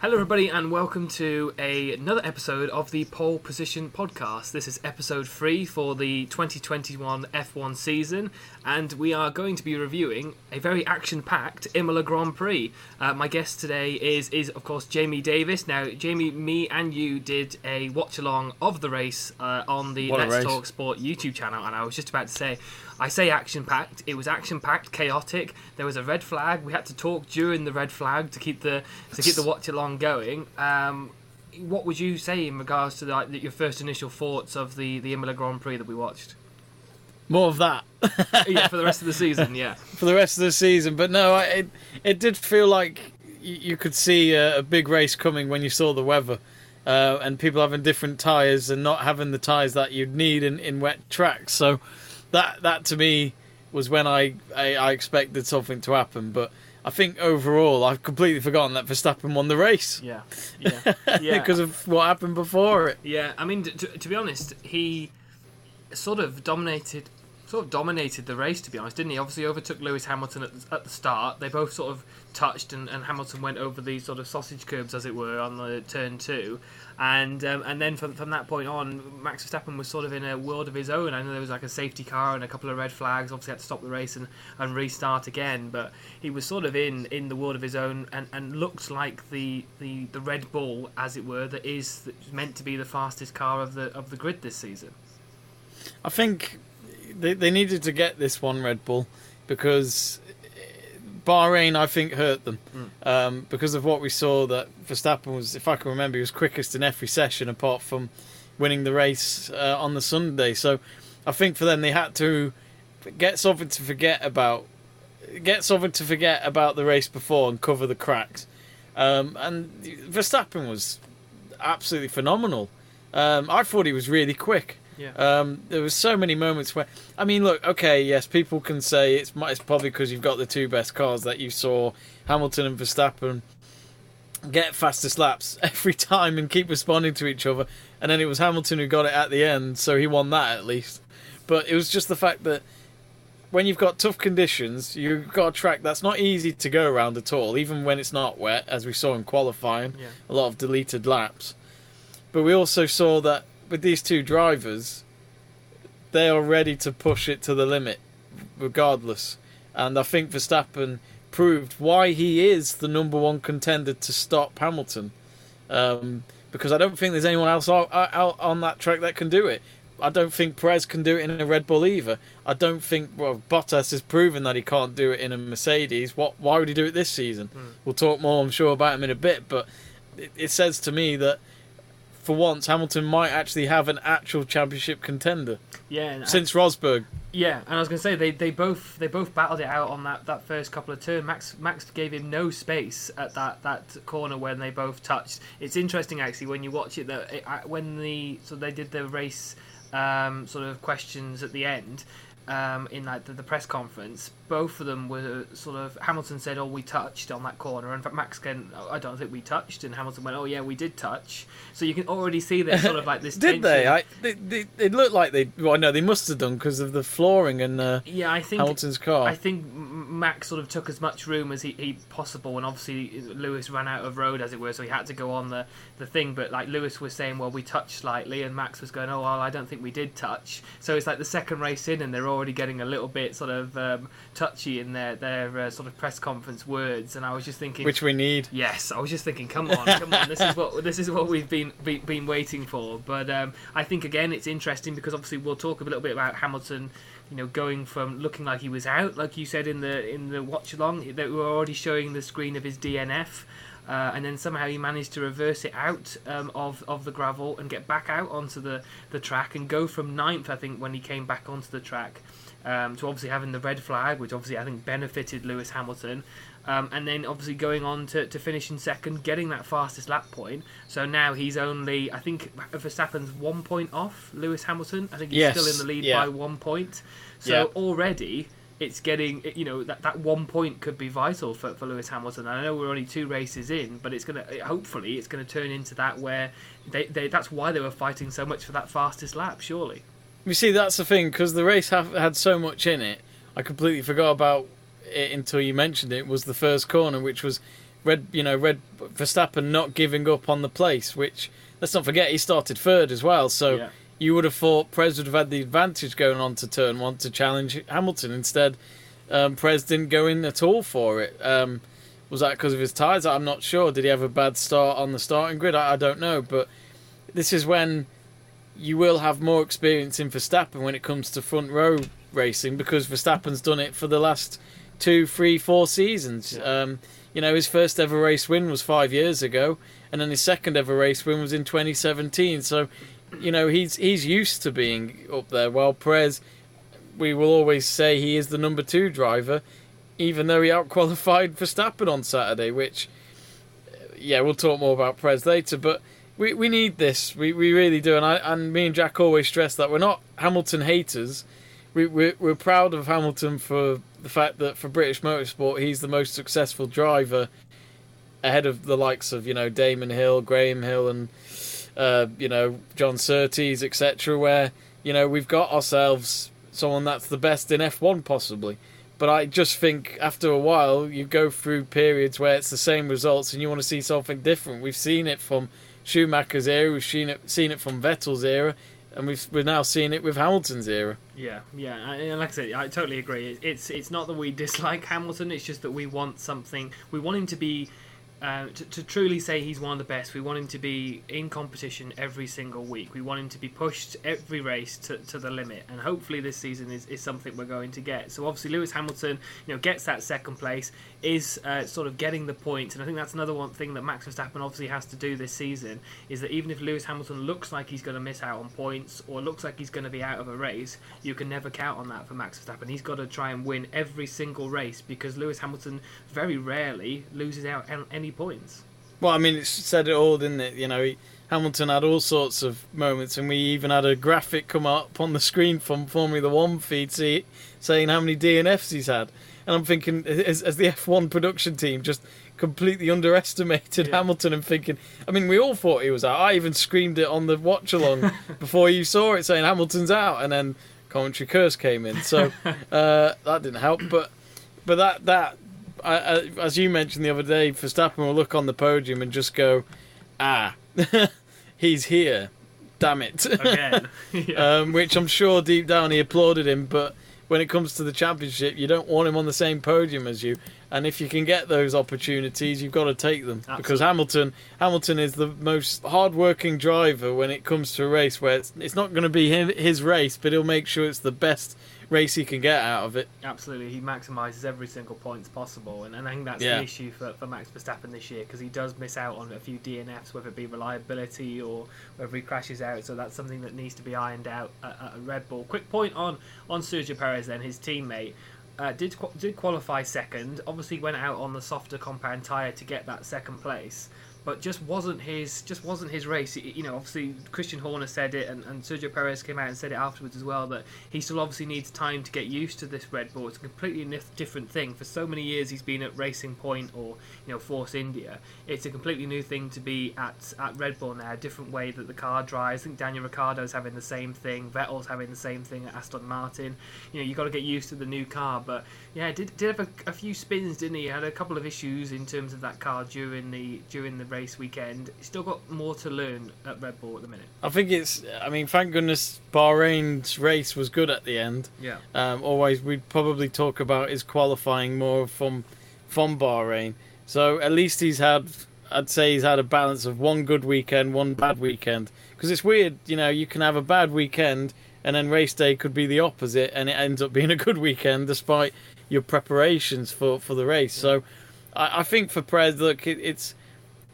Hello, everybody, and welcome to a, another episode of the Pole Position Podcast. This is episode three for the 2021 F1 season, and we are going to be reviewing a very action-packed Imola Grand Prix. Uh, my guest today is, is of course, Jamie Davies. Now, Jamie, me, and you did a watch-along of the race uh, on the What Let's. Talk Sport YouTube channel, and I was just about to say, I say action-packed. It was action-packed, chaotic. There was a red flag. We had to talk during the red flag to keep the to keep the watch-along going. Um, what would you say in regards to like, your first initial thoughts of the the Imola Grand Prix that we watched? More of that yeah, for the rest of the season. Yeah, for the rest of the season. But no, I, it it did feel like you could see a, a big race coming when you saw the weather. Uh, and people having different tyres and not having the tyres that you'd need in, in wet tracks. So that that to me was when I, I, I expected something to happen. But I think overall I've completely forgotten that Verstappen won the race yeah, yeah, yeah. because of what happened before it. Yeah, I mean, to, to be honest, he sort of dominated, sort of dominated the race. To be honest, didn't he? Obviously, overtook Lewis Hamilton at the, at the start. They both sort of touched, and, and Hamilton went over these sort of sausage curbs, as it were, on the turn two. And um, and then from from that point on, Max Verstappen was sort of in a world of his own. I know there was like a safety car and a couple of red flags. Obviously, had to stop the race and, and restart again. But he was sort of in, in the world of his own, and, and looked like the, the, the Red Bull, as it were, that is meant to be the fastest car of the of the grid this season. I think they, they needed to get this one Red Bull because Bahrain, I think, hurt them um, because of what we saw. That Verstappen was, if I can remember, he was quickest in every session apart from winning the race uh, on the Sunday. So I think for them, they had to get something to forget about, get something to forget about the race before and cover the cracks. Um, and Verstappen was absolutely phenomenal. Um, I thought he was really quick. Yeah. Um, there were so many moments where, I mean, look, okay, yes, people can say it's it's probably because you've got the two best cars that you saw Hamilton and Verstappen get fastest laps every time and keep responding to each other, and then it was Hamilton who got it at the end, so he won that at least. But it was just the fact that when you've got tough conditions, you've got a track that's not easy to go around at all, even when it's not wet, as we saw in qualifying, Yeah. a lot of deleted laps. But we also saw that with these two drivers, they are ready to push it to the limit, regardless. And I think Verstappen proved why he is the number one contender to stop Hamilton. Um, because I don't think there's anyone else out, out on that track that can do it. I don't think Perez can do it in a Red Bull either. I don't think well Bottas has proven that he can't do it in a Mercedes. What? Why would he do it this season? We'll talk more, I'm sure, about him in a bit. But it, it says to me that for once Hamilton might actually have an actual championship contender Yeah, since Rosberg. yeah, and I was going to say they, they both they both battled it out on that, that first couple of turns. Max Max gave him no space at that, that corner when they both touched. It's interesting actually when you watch it that it, when the so they did the race um, sort of questions at the end. Um, in like the, the press conference, both of them were sort of. Hamilton said, "Oh, we touched on that corner," and Max went, oh, "I don't think we touched," and Hamilton went, "Oh, yeah, we did touch." So you can already see there's sort of like this. Did they? I, they, they? It looked like they. Well, no, they must have done because of the flooring and uh, Yeah, I think Hamilton's car. I think Max sort of took as much room as he, he possible, and obviously Lewis ran out of road, as it were, so he had to go on the, the thing. But like Lewis was saying, well, we touched slightly, and Max was going, oh, well, I don't think we did touch. So it's like the second race in, and they're already getting a little bit sort of um, touchy in their their uh, sort of press conference words. And I was just thinking, which we need. Yes, I was just thinking, come on, come on, this is what this is what we've been been, been waiting for. But um, I think again, it's interesting because obviously we'll talk a little bit about Hamilton. You know, going from looking like he was out, like you said in the in the watch along, they were already showing the screen of his DNF. Uh, and then somehow he managed to reverse it out um, of of the gravel and get back out onto the, the track and go from ninth, I think, when he came back onto the track, um, to obviously having the red flag, which obviously I think benefited Lewis Hamilton, um, and then obviously going on to, to finish in second, getting that fastest lap point. So now he's only, I think Verstappen's one point off Lewis Hamilton. I think he's Yes, still in the lead yeah. by one point. So Yeah. already it's getting, you know, that, that one point could be vital for, for Lewis Hamilton. I know we're only two races in, but it's going to, hopefully, it's going to turn into that where they, they, that's why they were fighting so much for that fastest lap, surely. You see, that's the thing because the race have, had so much in it. I completely forgot about it until you mentioned it. Was the first corner, which was Red, you know, Red Verstappen not giving up on the place, which let's not forget he started third as well. So Yeah. you would have thought Perez would have had the advantage going on to turn one to challenge Hamilton. Instead, um, Perez didn't go in at all for it. Um, was that because of his tyres? I'm not sure. Did he have a bad start on the starting grid? I, I don't know. But this is when you will have more experience in Verstappen when it comes to front row racing because Verstappen's done it for the last two, three, four seasons. Yeah. Um, you know, his first ever race win was five years ago, and then his second ever race win was in 2017. So, you know, he's he's used to being up there. While Perez, we will always say he is the number two driver, even though he outqualified Verstappen on Saturday. Which, yeah, we'll talk more about Perez later, but. We, we need this. We, we really do, and I and me and Jack always stress that we're not Hamilton haters. We we're, we're proud of Hamilton for the fact that for British motorsport he's the most successful driver ahead of the likes of you know Damon Hill, Graham Hill, and uh, you know John Surtees, etc. Where you know we've got ourselves someone that's the best in F1 possibly. But I just think after a while you go through periods where it's the same results and you want to see something different. We've seen it from Schumacher's era, we've seen it seen it from Vettel's era, and we've we're now seeing it with Hamilton's era. Yeah, yeah, and like I said, I totally agree. It's it's not that we dislike Hamilton; it's just that we want something. We want him to be, uh, to, to truly say he's one of the best. We want him to be in competition every single week. We want him to be pushed every race to, to the limit, and hopefully this season is, is something we're going to get. So obviously Lewis Hamilton, you know, gets that second place, is uh, sort of getting the points, and I think that's another one thing that Max Verstappen obviously has to do this season is that even if Lewis Hamilton looks like he's going to miss out on points or looks like he's going to be out of a race, you can never count on that for Max Verstappen. He's got to try and win every single race because Lewis Hamilton very rarely loses out on any points. Well, I mean, it said it all, didn't it? You know, he, Hamilton had all sorts of moments, and we even had a graphic come up on the screen from Formula One feed see, saying how many DNFs he's had. And I'm thinking, as, as the F1 production team just completely underestimated Yeah. Hamilton and thinking, I mean, we all thought he was out. I even screamed it on the watch along before you saw it saying Hamilton's out, and then commentary curse came in. So uh, that didn't help. But but that that I, I, as you mentioned the other day, Verstappen will look on the podium and just go, "Ah, he's here, damn it!" Again. yeah. um, which I'm sure deep down he applauded him. But when it comes to the championship, you don't want him on the same podium as you. And if you can get those opportunities, you've got to take them because Hamilton Hamilton is the most hard-working driver when it comes to a race where it's, it's not going to be him, his race, but he'll make sure it's the best race he can get out of it. Absolutely, he maximises every single points possible, and, and I think that's Yeah. the issue for, for Max Verstappen this year because he does miss out on a few DNFs, whether it be reliability or whether he crashes out. So that's something that needs to be ironed out at, at Red Bull. Quick point on on Sergio Perez, then his teammate. Uh, did did qualify second. Obviously, went out on the softer compound tire to get that second place, but just wasn't his just wasn't his race. You know, obviously Christian Horner said it, and, and Sergio Perez came out and said it afterwards as well that he still obviously needs time to get used to this Red Bull. It's a completely different thing. For so many years, he's been at Racing Point or you know Force India. It's a completely new thing to be at at Red Bull now. A different way that the car drives. I think Daniel Ricciardo's having the same thing. Vettel's having the same thing at Aston Martin. You know, you got to get used to the new car. But yeah, did did have a, a few spins, didn't he? Had a couple of issues in terms of that car during the during the race weekend. Still got more to learn at Red Bull at the minute. I think it's. I mean, thank goodness Bahrain's race was good at the end. Yeah. Um, always, we'd probably talk about his qualifying more from from Bahrain. So at least he's had. I'd say he's had a balance of one good weekend, one bad weekend. Because it's weird, you know, you can have a bad weekend and then race day could be the opposite, and it ends up being a good weekend despite your preparations for for the race. So I, I think for Perez, look, it, it's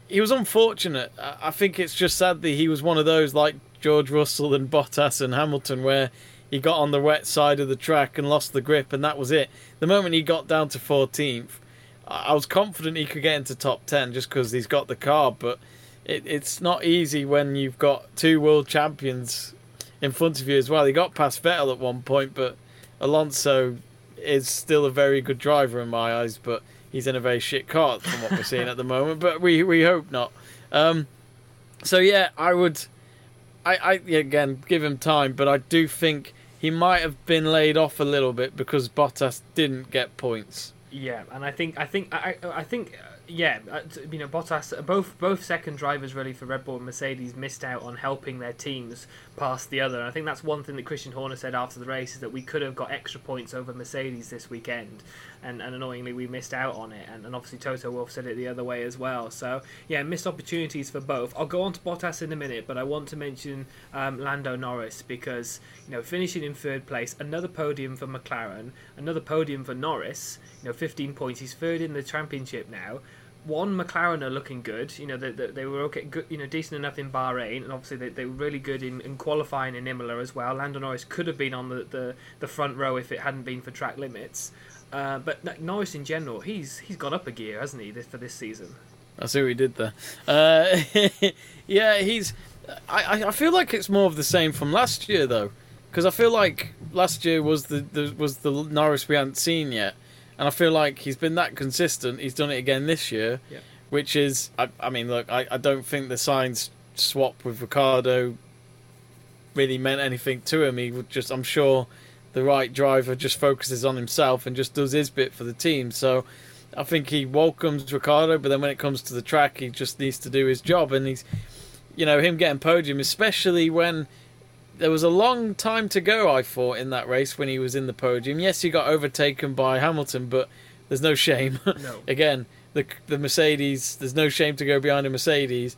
he was unfortunate. I, think it's just sad that he was one of those like George Russell and Bottas and Hamilton, where he got on the wet side of the track and lost the grip, and that was it. The moment he got down to 14th, I I was confident he could get into top 10 just because he's got the car, but it, it's not easy when you've got two world champions in front of you as well. He got past Vettel at one point, but Alonso is still a very good driver in my eyes, but he's in a very shit car from what we're seeing at the moment. But we we hope not. Um, so yeah, I would. I, I again give him time, but I do think he might have been laid off a little bit because Bottas didn't get points. Yeah, and I think I think I, I think yeah, uh, you know, Bottas, uh, both both second drivers really for Red Bull and Mercedes missed out on helping their teams pass the other. And I think that's one thing that Christian Horner said after the race is that we could have got extra points over Mercedes this weekend, and, and annoyingly we missed out on it. And, and obviously Toto Wolff said it the other way as well. So yeah, missed opportunities for both. I'll go on to Bottas in a minute, but I want to mention um, Lando Norris because you know finishing in third place, another podium for McLaren, another podium for Norris. You know, 15 points. He's third in the championship now one McLaren are looking good. You know they, they, they, were okay, good, you know decent enough in Bahrain, and obviously they, they were really good in, in qualifying in Imola as well. Lando Norris could have been on the, the, the front row if it hadn't been for track limits. Uh, but Norris in general, he's he's got up a gear, hasn't he, for this season? I see what he did there. Uh, yeah, he's. I, I feel like it's more of the same from last year though, because I feel like last year was the, the was the Norris we hadn't seen yet and I feel like he's been that consistent. He's done it again this year, yeah. which is, I, I mean, look, I, I don't think the Sainz swap with Ricciardo really meant anything to him. He would just, I'm sure, the right driver just focuses on himself and just does his bit for the team. So I think he welcomes Ricciardo, but then when it comes to the track, he just needs to do his job. And he's, you know, him getting podium, especially when there was a long time to go, I thought, in that race when he was in the podium. Yes, he got overtaken by Hamilton, but there's no shame. No. Again, the the Mercedes, there's no shame to go behind a Mercedes,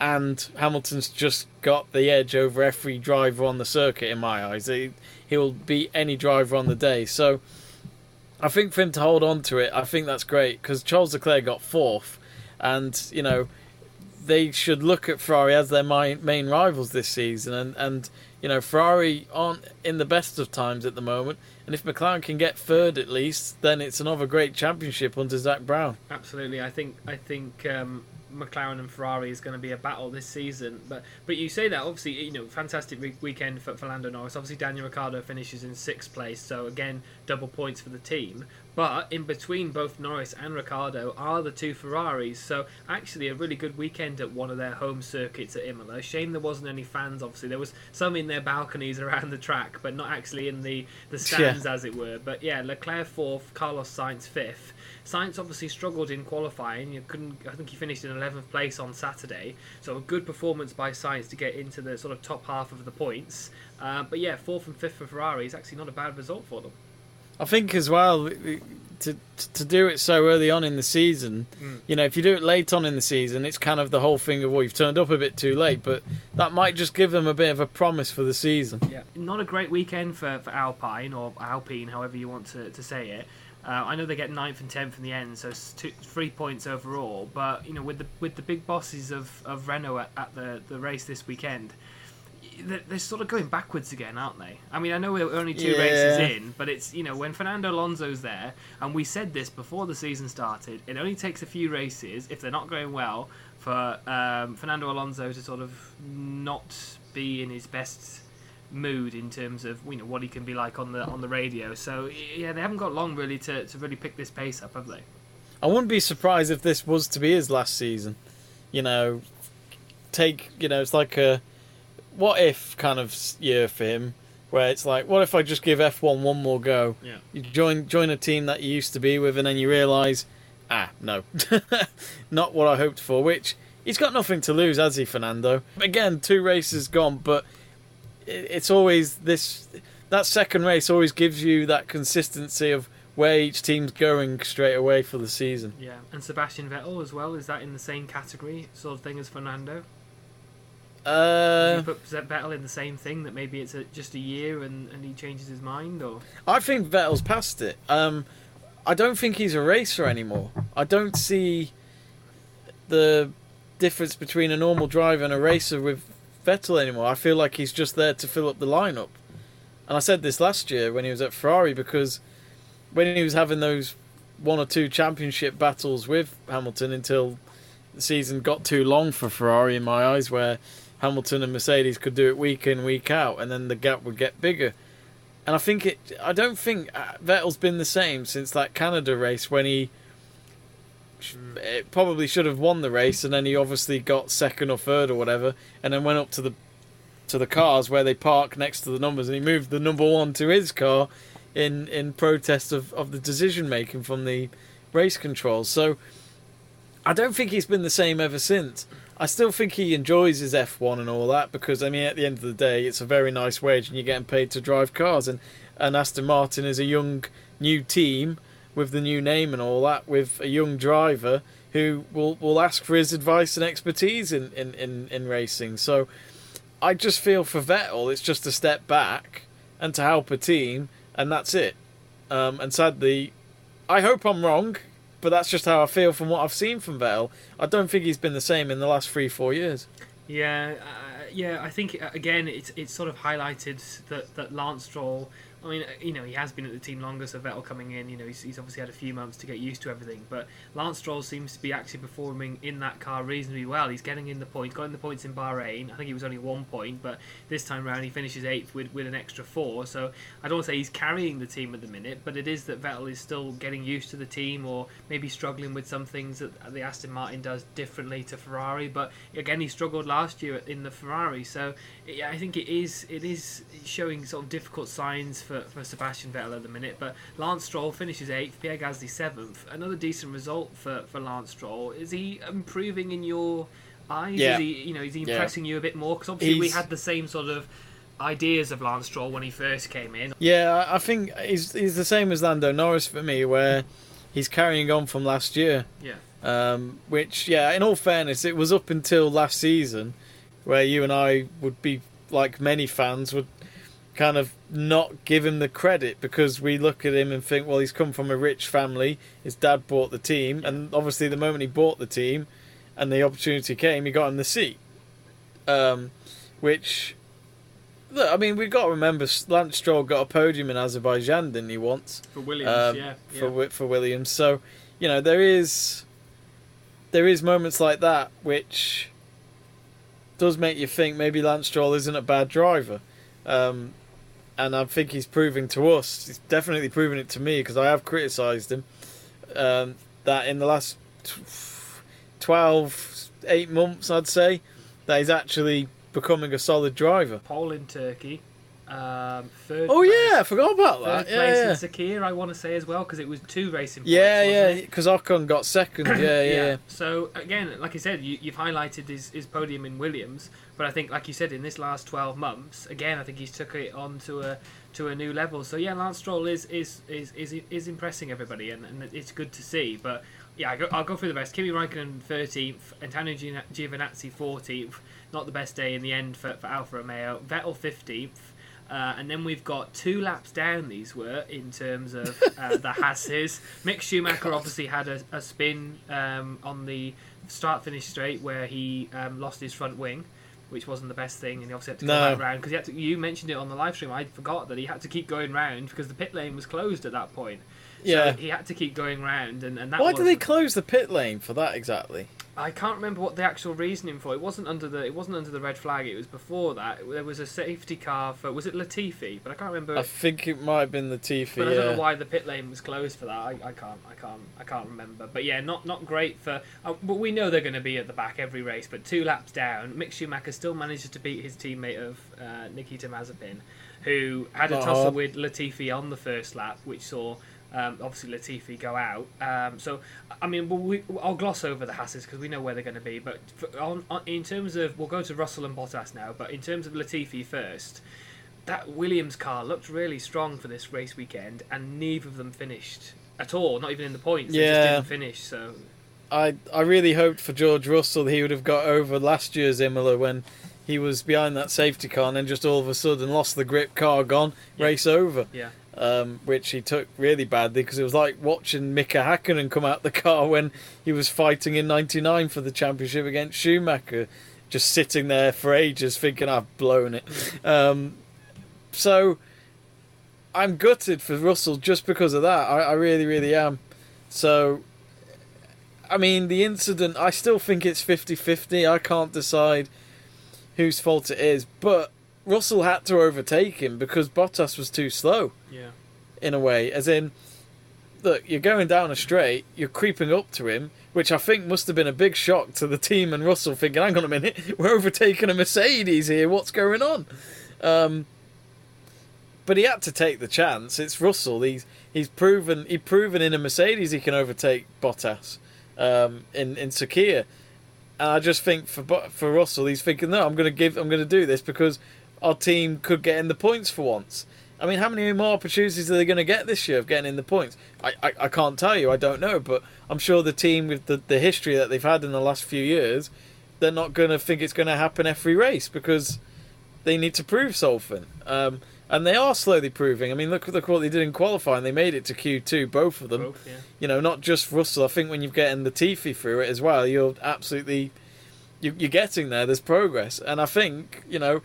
and Hamilton's just got the edge over every driver on the circuit in my eyes. He, he'll beat any driver on the day. So I think for him to hold on to it, I think that's great because Charles Leclerc got fourth, and you know they should look at Ferrari as their main rivals this season, and and you know, Ferrari aren't in the best of times at the moment, and if McLaren can get third at least, then it's another great championship under Zak Brown. Absolutely, I think I think um, McLaren and Ferrari is going to be a battle this season. But but you say that obviously you know fantastic re- weekend for, for Lando Norris. Obviously Daniel Ricciardo finishes in sixth place, so again double points for the team. But in between both Norris and Ricciardo are the two Ferraris, so actually a really good weekend at one of their home circuits at Imola. Shame there wasn't any fans. Obviously there was some in their balconies around the track, but not actually in the the stands yeah. as it were. But yeah, Leclerc fourth, Carlos Sainz fifth. Sainz obviously struggled in qualifying. You couldn't. I think he finished in 11th place on Saturday. So a good performance by Sainz to get into the sort of top half of the points. Uh, but yeah, fourth and fifth for Ferrari is actually not a bad result for them. I think as well to to do it so early on in the season. Mm. You know, if you do it late on in the season, it's kind of the whole thing of well, you've turned up a bit too late. But that might just give them a bit of a promise for the season. Yeah, not a great weekend for, for Alpine or Alpine, however you want to, to say it. Uh, I know they get ninth and tenth in the end, so two, three points overall. But you know, with the with the big bosses of, of Renault at, at the, the race this weekend, they're, they're, sort of going backwards again, aren't they? I mean, I know we're only two yeah. races in, but it's you know when Fernando Alonso's there, and we said this before the season started. It only takes a few races if they're not going well for um, Fernando Alonso to sort of not be in his best mood in terms of you know what he can be like on the on the radio. So yeah, they haven't got long really to, to really pick this pace up, have they? I wouldn't be surprised if this was to be his last season. You know, take you know it's like a what if kind of year for him, where it's like, what if I just give F one one more go? Yeah. You join join a team that you used to be with, and then you realise, ah, no, not what I hoped for. Which he's got nothing to lose, has he, Fernando? Again, two races gone, but it's always this that second race always gives you that consistency of where each team's going straight away for the season. Yeah, and Sebastian Vettel as well is that in the same category sort of thing as Fernando? Uh, you put Vettel in the same thing that maybe it's a, just a year and, and he changes his mind, or I think Vettel's past it. Um, I don't think he's a racer anymore. I don't see the difference between a normal driver and a racer with Vettel anymore. I feel like he's just there to fill up the lineup. And I said this last year when he was at Ferrari because when he was having those one or two championship battles with Hamilton until the season got too long for Ferrari in my eyes, where Hamilton and Mercedes could do it week in, week out, and then the gap would get bigger. And I think it. I don't think uh, Vettel's been the same since that Canada race when he it probably should have won the race, and then he obviously got second or third or whatever, and then went up to the to the cars where they park next to the numbers, and he moved the number one to his car in in protest of, of the decision making from the race controls. So I don't think he's been the same ever since. I still think he enjoys his F1 and all that because I mean, at the end of the day, it's a very nice wage and you're getting paid to drive cars. And and Aston Martin is a young new team with the new name and all that, with a young driver who will will ask for his advice and expertise in in in, in racing. So I just feel for Vettel, it's just a step back and to help a team, and that's it. Um, and sadly, I hope I'm wrong but that's just how I feel from what I've seen from Vettel. I don't think he's been the same in the last three, four years. Yeah, uh, yeah. I think uh, again, it's it's sort of highlighted that that Lance Stroll I mean, uh, you know, he has been at the team longer, so Vettel coming in, you know, he's, he's, obviously had a few months to get used to everything. But Lance Stroll seems to be actually performing in that car reasonably well. He's getting in the points, got in the points in Bahrain. I think he was only one point, but this time round he finishes eighth with, with an extra four. So I don't say he's carrying the team at the minute, but it is that Vettel is still getting used to the team or maybe struggling with some things that the Aston Martin does differently to Ferrari. But again, he struggled last year in the Ferrari, so yeah, I think it is it is showing sort of difficult signs for, for Sebastian Vettel at the minute. But Lance Stroll finishes eighth, Pierre Gasly seventh. Another decent result for, for Lance Stroll. Is he improving in your eyes? Yeah. Is he you know is he impressing yeah. you a bit more? Because obviously he's... we had the same sort of ideas of Lance Stroll when he first came in. Yeah, I think he's he's the same as Lando Norris for me, where he's carrying on from last year. Yeah. Um, which, yeah, in all fairness, it was up until last season where you and I would be like many fans would kind of not give him the credit because we look at him and think, well, he's come from a rich family. His dad bought the team, and obviously, the moment he bought the team and the opportunity came, he got him the seat. Um, which, look, I mean, we've got to remember Lance Stroll got a podium in Azerbaijan, didn't he, once? For Williams, um, yeah, yeah. For, for Williams. So, you know, there is. There is moments like that which does make you think maybe Lance Stroll isn't a bad driver. Um, and I think he's proving to us, he's definitely proving it to me because I have criticised him, um, that in the last 12, 8 months, I'd say, that he's actually becoming a solid driver. Pole in Turkey, um, third. Oh place, yeah, I forgot about that. Third yeah, place yeah. in Sakhir, I want to say as well, because it was two racing. Points, yeah, yeah, because Ocon got second. Yeah, yeah, yeah. So again, like I said, you, have highlighted his, his podium in Williams, but I think, like you said, in this last twelve months, again, I think he's took it on to a to a new level. So yeah, Lance Stroll is is is is, is impressing everybody, and, and it's good to see. But yeah, I'll go through the rest. Kimi Raikkonen 13th, Antonio Giovinazzi 14th. Not the best day in the end for, for Alfa Romeo. Vettel 15th. Uh, and then we've got two laps down, these were, in terms of uh, the Hasses. Mick Schumacher obviously had a, a spin um, on the start finish straight where he um, lost his front wing, which wasn't the best thing, and he obviously had to go no. back round. Because you mentioned it on the live stream, I forgot that he had to keep going round because the pit lane was closed at that point. Yeah. So he had to keep going round, and, and that Why did they close the pit lane for that exactly? I can't remember what the actual reasoning for. It wasn't under the it wasn't under the red flag. It was before that. There was a safety car for was it Latifi? But I can't remember. I think it might have been Latifi. But I don't know why the pit lane was closed for that. I, I can't I can't I can't remember. But yeah, not not great for. Uh, but we know they're going to be at the back every race. But two laps down, Mick Schumacher still manages to beat his teammate of uh, Nikita Mazepin, who had a tussle with Latifi on the first lap, which saw um, obviously, Latifi go out. Um, so, I mean, we'll, we, I'll gloss over the Hasses because we know where they're going to be. But for, on, on, in terms of, we'll go to Russell and Bottas now. But in terms of Latifi first, that Williams car looked really strong for this race weekend, and neither of them finished at all. Not even in the points. Yeah. They just didn't finish. So. I I really hoped for George Russell he would have got over last year's Imola when he was behind that safety car and then just all of a sudden lost the grip, car gone, yeah. race over. Yeah um, which he took really badly because it was like watching Mika Hakkinen come out the car when he was fighting in '99 for the championship against Schumacher, just sitting there for ages thinking I've blown it. Um, so I'm gutted for Russell just because of that. I, I really, really am. So, I mean, the incident, I still think it's 50 50. I can't decide whose fault it is, but Russell had to overtake him because Bottas was too slow. Yeah. In a way, as in, look, you're going down a straight, you're creeping up to him, which I think must have been a big shock to the team and Russell thinking, hang on a minute, we're overtaking a Mercedes here, what's going on? Um, but he had to take the chance. It's Russell. He's he's proven he proven in a Mercedes he can overtake Bottas. um, in in Sakhir. And I just think for for Russell, he's thinking, no, I'm going to give, I'm going to do this because our team could get in the points for once. I mean, how many more opportunities are they going to get this year of getting in the points? I, I, I can't tell you. I don't know, but I'm sure the team with the, the history that they've had in the last few years, they're not going to think it's going to happen every race because they need to prove something. Um, and they are slowly proving. I mean, look, look what they did in qualifying. They made it to Q2, both of them. Both, yeah. You know, not just Russell. I think when you're getting Latifi through it as well, you're absolutely you, you're getting there. There's progress, and I think you know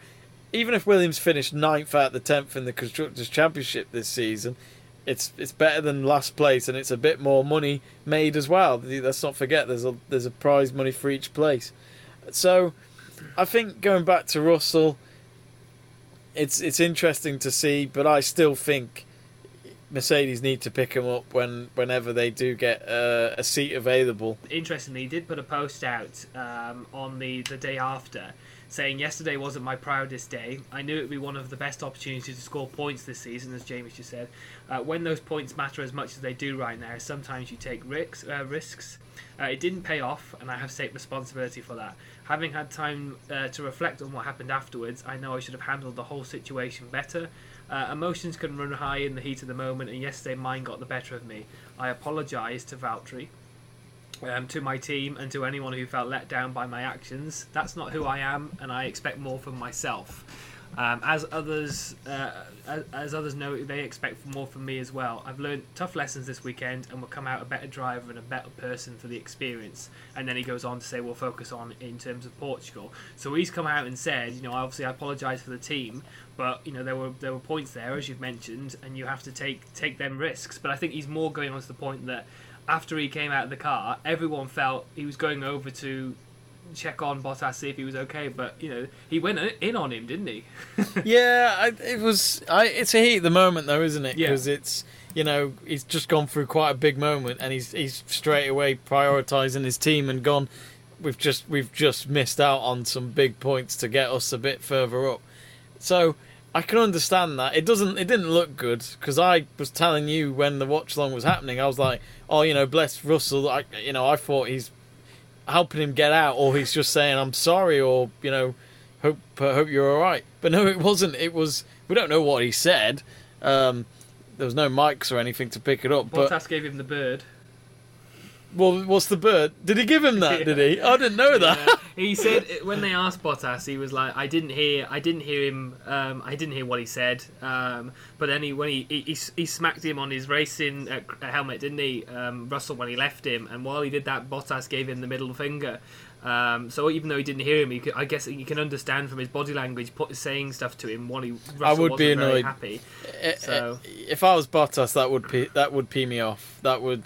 even if Williams finished ninth out of the tenth in the constructors' championship this season, it's it's better than last place, and it's a bit more money made as well. Let's not forget there's a there's a prize money for each place. So, I think going back to Russell, it's it's interesting to see, but I still think Mercedes need to pick him up when whenever they do get uh, a seat available. Interestingly, he did put a post out um, on the the day after saying yesterday wasn't my proudest day. I knew it would be one of the best opportunities to score points this season, as Jamie just said. Uh, when those points matter as much as they do right now, sometimes you take risks. Uh, risks. Uh, it didn't pay off, and I have to take responsibility for that. Having had time uh, to reflect on what happened afterwards, I know I should have handled the whole situation better. Uh, emotions can run high in the heat of the moment, and yesterday mine got the better of me. I apologise to Valtteri um, to my team and to anyone who felt let down by my actions. That's not who I am, and I expect more from myself. Um, as others, uh, as, as, others know, they expect more from me as well. I've learned tough lessons this weekend, and will come out a better driver and a better person for the experience. And then he goes on to say, "We'll focus on in terms of Portugal." So he's come out and said, you know, obviously I apologise for the team, but you know there were there were points there as you've mentioned, and you have to take take them risks. But I think he's more going on to the point that after he came out of the car, everyone felt he was going over to check on Bottas see if he was okay. But you know, he went in on him, didn't he? yeah, I, it was. I, it's a heat at the moment, though, isn't it? Yeah. Because it's you know he's just gone through quite a big moment, and he's he's straight away prioritising his team and gone. We've just we've just missed out on some big points to get us a bit further up. So I can understand that. It doesn't. It didn't look good because I was telling you when the watch long was happening. I was like, "Oh, you know, bless Russell." I, you know, I thought he's helping him get out, or he's just saying, "I'm sorry," or you know, hope uh, hope you're all right. But no, it wasn't. It was. We don't know what he said. Um, there was no mics or anything to pick it up. Bottas but gave him the bird. Well, what's the bird? Did he give him that? Yeah. Did he? I didn't know that. Yeah. He said when they asked Bottas, he was like, "I didn't hear, I didn't hear him, um, I didn't hear what he said." Um, but then he, when he, he he smacked him on his racing uh, helmet, didn't he, um, Russell, when he left him? And while he did that, Bottas gave him the middle finger. Um, so even though he didn't hear him, he could, I guess you can understand from his body language, put, saying stuff to him while he Russell I would be annoyed. happy. Eh, So- eh, if I was Bottas, that would pee, that would pee me off. That would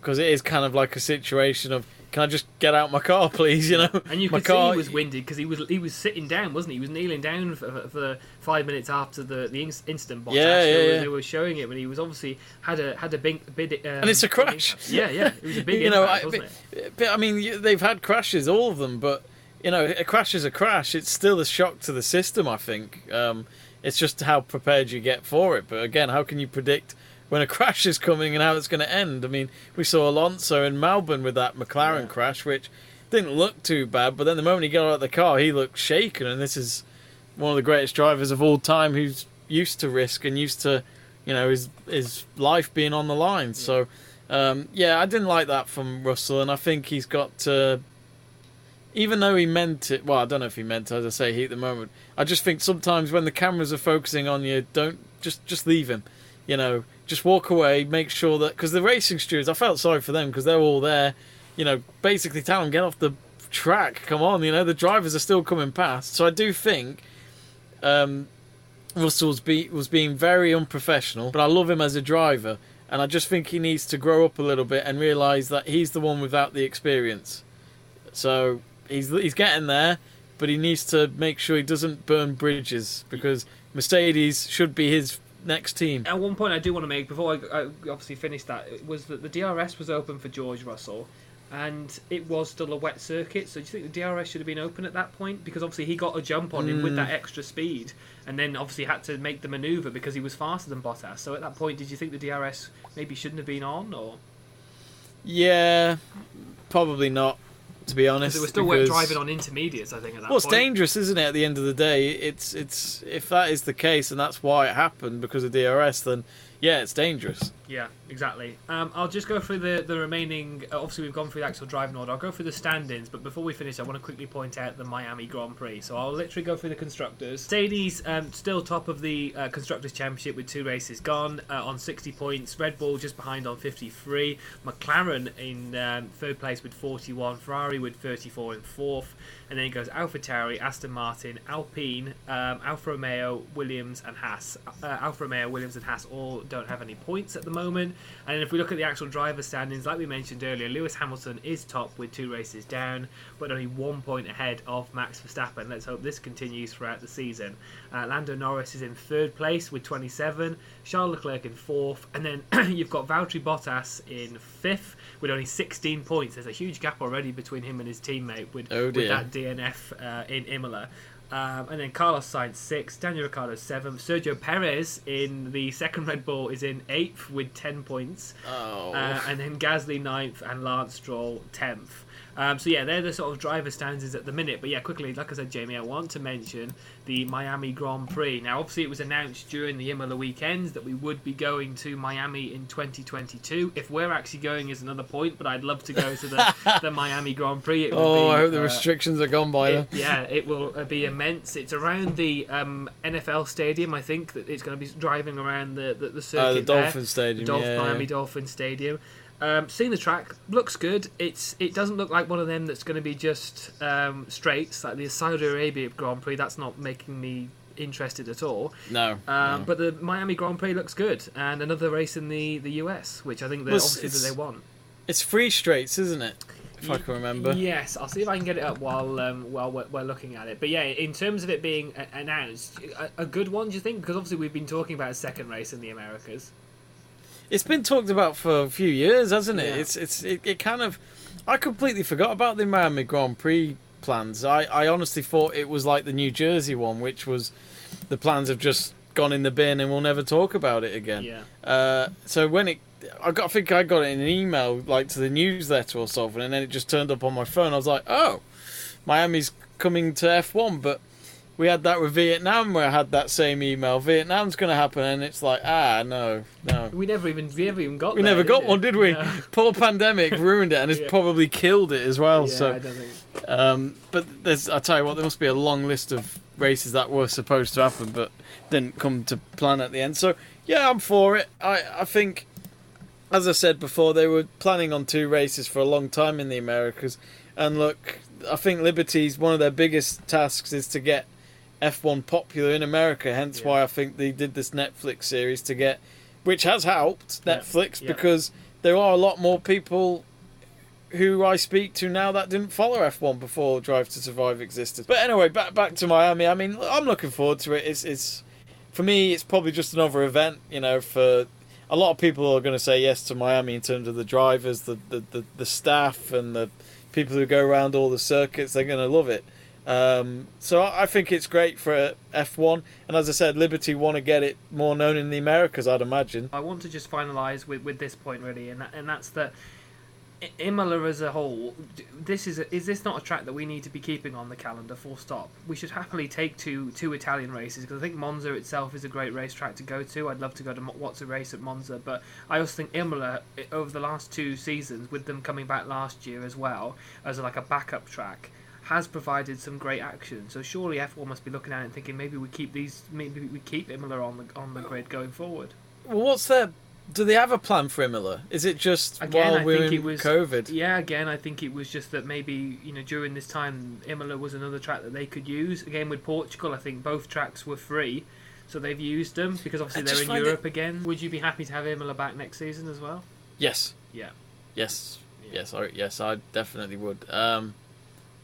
because it is kind of like a situation of can I just get out my car, please? You know, And you my could car. see he was winded because he was he was sitting down, wasn't he? He was kneeling down for, for, five minutes after the the inc- instant Bottas. Yeah, they, yeah, they were showing it when he was obviously had a had a big big. Um, And it's a crash. Yeah, yeah, it was a big you know, impact, I, wasn't but, it? but, I mean, they've had crashes, all of them, but you know, a crash is a crash. It's still a shock to the system. I think um, it's just how prepared you get for it. But again, how can you predict? When a crash is coming and how it's going to end. I mean, we saw Alonso in Melbourne with that McLaren Yeah. crash, which didn't look too bad, but then the moment he got out of the car, he looked shaken. And this is one of the greatest drivers of all time who's used to risk and used to, you know, his his life being on the line. So, um, yeah, I didn't like that from Russell, and I think he's got to. Even though he meant it, well, I don't know if he meant it, as I say, he at the moment. I just think sometimes when the cameras are focusing on you, don't just just leave him. You know, just walk away. Make sure that because the racing stewards, I felt sorry for them because they're all there. You know, basically tell them get off the track. Come on, you know the drivers are still coming past. So I do think um, Russell's be, was being very unprofessional, but I love him as a driver, and I just think he needs to grow up a little bit and realise that he's the one without the experience. So he's he's getting there, but he needs to make sure he doesn't burn bridges because Mercedes should be his next team. At one point, I do want to make before I, I obviously finish that was that the DRS was open for George Russell, and it was still a wet circuit. So do you think the DRS should have been open at that point? Because obviously he got a jump on him with Mm. that extra speed, and then obviously had to make the manoeuvre because he was faster than Bottas. So at that point, did you think the DRS maybe shouldn't have been on, or Yeah, probably not. To be honest, were still because- driving on intermediates, I think, at that Well, it's point. dangerous, isn't it? At the end of the day, it's it's if that is the case and that's why it happened because of DRS, then yeah, it's dangerous. Yeah, exactly. Um, I'll just go through the, the remaining. Uh, obviously, we've gone through the actual driving order. I'll go through the stand-ins, but before we finish, I want to quickly point out the Miami Grand Prix. So I'll literally go through the constructors. Mercedes um, still top of the uh, constructors championship with two races gone uh, on 60 points. Red Bull just behind on 53. McLaren in um, third place with 41. Ferrari with 34 in fourth. And then it goes AlphaTauri, Aston Martin, Alpine, um, Alfa Romeo, Williams, and Haas. Uh, Alfa Romeo, Williams, and Haas all don't have any points at the moment. And if we look at the actual driver standings, like we mentioned earlier, Lewis Hamilton is top with two races down, but only one point ahead of Max Verstappen. Let's hope this continues throughout the season. Uh, Lando Norris is in third place with 27, Charles Leclerc in fourth, and then you've got Valtteri Bottas in fifth with only 16 points. There's a huge gap already between him and his teammate with, Oh, with that DNF uh, in Imola. Um, and then Carlos Sainz sixth, Daniel Ricciardo seventh, Sergio Perez in the second Red Bull is in eighth with ten points, Oh, uh, and then Gasly ninth and Lance Stroll tenth. Um, so yeah, they're the sort of driver stances at the minute. But yeah, quickly, like I said, Jamie, I want to mention the Miami Grand Prix. Now, obviously, it was announced during the Imola weekends that we would be going to Miami in 2022. If we're actually going, is another point. But I'd love to go to the, the Miami Grand Prix. It would oh, be, I hope the uh, restrictions are gone by it- then. yeah, it will uh, be immense. It's around the um, NFL stadium. I think that it's going to be driving around the the, the circuit Uh, the. Dolphin Stadium, the Dolph- yeah, Miami yeah. Dolphin Stadium. Um, seeing the track looks good. It's it doesn't look like one of them that's going to be just um, straights like the Saudi Arabia Grand Prix. That's not making me interested at all. No, Um, no. But the Miami Grand Prix looks good, and another race in the, the US, which I think that Well, obviously that they want. it's free straights, isn't it? If I can remember. Yes, I'll see if I can get it up while um, while we're, we're looking at it. But yeah, in terms of it being a- announced, a, a good one, do you think? Because obviously we've been talking about a second race in the Americas. It's been talked about for a few years, hasn't it? Yeah. It's it's it, it kind of. I completely forgot about the Miami Grand Prix plans. I I honestly thought it was like the New Jersey one, which was the plans have just gone in the bin and we'll never talk about it again. Yeah, Uh, so when it, I got, I think I got it in an email like to the newsletter or something, and then it just turned up on my phone. I was like, oh, Miami's coming to F1, but we had that with Vietnam where I had that same email. Vietnam's going to happen, and it's like, ah, no, no. we never even we never even got. We there, never got did one, did we? No. Poor pandemic ruined it, and it's Yeah. probably killed it as well. yeah, I so, don't think. um, but there's, I tell you what, there must be a long list of races that were supposed to happen, but didn't come to plan at the end. So, yeah, I'm for it. I, I think, as I said before, they were planning on two races for a long time in the Americas, and look, I think Liberty's one of their biggest tasks is to get F1 popular in America. Hence, Yeah. why I think they did this Netflix series to get, which has helped Netflix Yeah. because there are a lot more people who I speak to now that didn't follow F1 before Drive to Survive existed. But anyway, back back to Miami. I mean, I'm looking forward to it. It's it's for me, it's probably just another event. You know, for a lot of people are going to say yes to Miami in terms of the drivers, the the, the, the staff, and the people who go around all the circuits. They're going to love it. Um, so I think it's great for F1, and as I said, Liberty want to get it more known in the Americas. I'd imagine. I want to just finalise with, with this point really, and that, and that's that. Imola as a whole, this is a, is this not a track that we need to be keeping on the calendar? Full stop. We should happily take two two Italian races because I think Monza itself is a great racetrack to go to. I'd love to go to what's a race at Monza, but I also think Imola over the last two seasons, with them coming back last year as well as like a backup track. Has provided some great action, so surely F1 must be looking at it and thinking maybe we keep these, maybe we keep Imola on the on the grid going forward. Well, what's their? Do they have a plan for Imola? Is it just Again, while I we're think in it was- COVID? Yeah, again, I think it was just that maybe you know during this time, Imola was another track that they could use. Again, with Portugal, I think both tracks were free, so they've used them because obviously I they're in find Europe again. Would you be happy to have Imola back next season as well? Yes. Yeah. Yes. Yeah. Yes. I, yes, I definitely would. Um,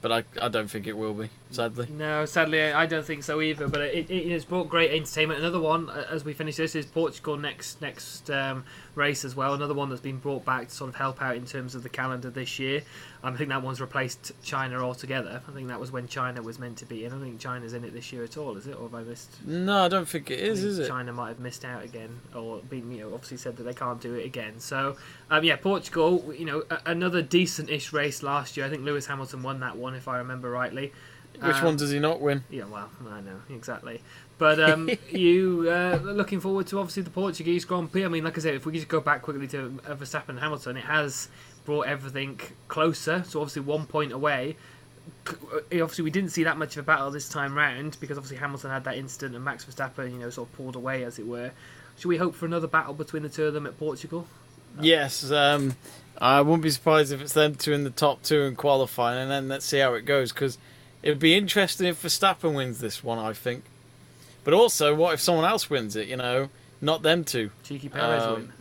but I, I don't think it will be. Sadly. No, sadly, I don't think so either. But it, it has brought great entertainment. Another one, uh, as we finish this, is Portugal next next um, race as well. Another one that's been brought back to sort of help out in terms of the calendar this year. I think that one's replaced China altogether. I think that was when China was meant to be. And I don't think China's in it this year at all, is it? Or have I missed? No, I don't think it is. Is, think is it? China might have missed out again, or been you know obviously said that they can't do it again. So um, yeah, Portugal, you know, a- another decent-ish race last year. I think Lewis Hamilton won that one if I remember rightly. Which Um, one does he not win? Yeah, well, I know exactly. But um, you uh, looking forward to obviously the Portuguese Grand Prix. I mean, like I said, if we just go back quickly to Verstappen and Hamilton, it has brought everything closer. So obviously one point away. Uh, Obviously, we didn't see that much of a battle this time round because obviously Hamilton had that incident and Max Verstappen, you know, sort of pulled away as it were. Should we hope for another battle between the two of them at Portugal? Yes, um, I wouldn't be surprised if it's them two in the top two in qualifying, and then let's see how it goes. Because it'd be interesting if Verstappen wins this one, I think. But also, what if someone else wins it? You know, not them two. Cheeky Perez Um, win.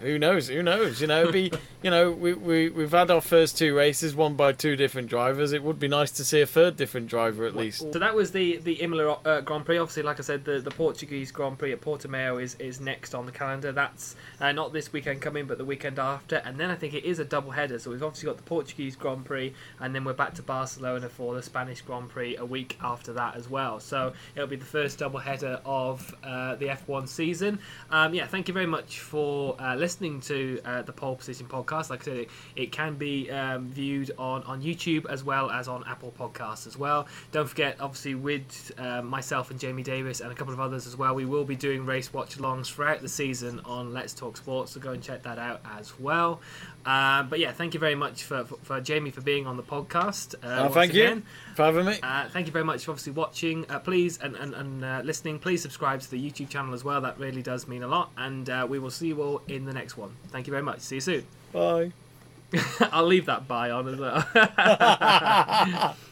Who knows? Who knows? You know, be you know we we we've had our first two races won by two different drivers. It would be nice to see a third different driver at least. So that was the the Imola uh, Grand Prix. Obviously, like I said, the, the Portuguese Grand Prix at Portimao is, is next on the calendar. That's uh, not this weekend coming, but the weekend after. And then I think it is a double header. So we've obviously got the Portuguese Grand Prix, and then we're back to Barcelona for the Spanish Grand Prix a week after that as well. So it'll be the first double header of uh, the F1 season. Um, yeah, thank you very much for uh, listening to uh, the Pole Position podcast. Like I said, it, it can be um, viewed on, on YouTube as well as on Apple Podcasts as well. Don't forget, obviously, with uh, myself and Jamie Davies and a couple of others as well, we will be doing race watch alongs throughout the season on Let's Talk Sports. So go and check that out as well. Um, but yeah, thank you very much for, for, for Jamie for being on the podcast. Uh, Oh, thank again. you for having me. Uh, thank you very much for obviously watching. Uh, please and, and, and uh, listening. Please subscribe to the YouTube channel as well. That really does mean a lot. And uh, we will see you all in the next one. Thank you very much. See you soon. Bye. I'll leave that bye on as well.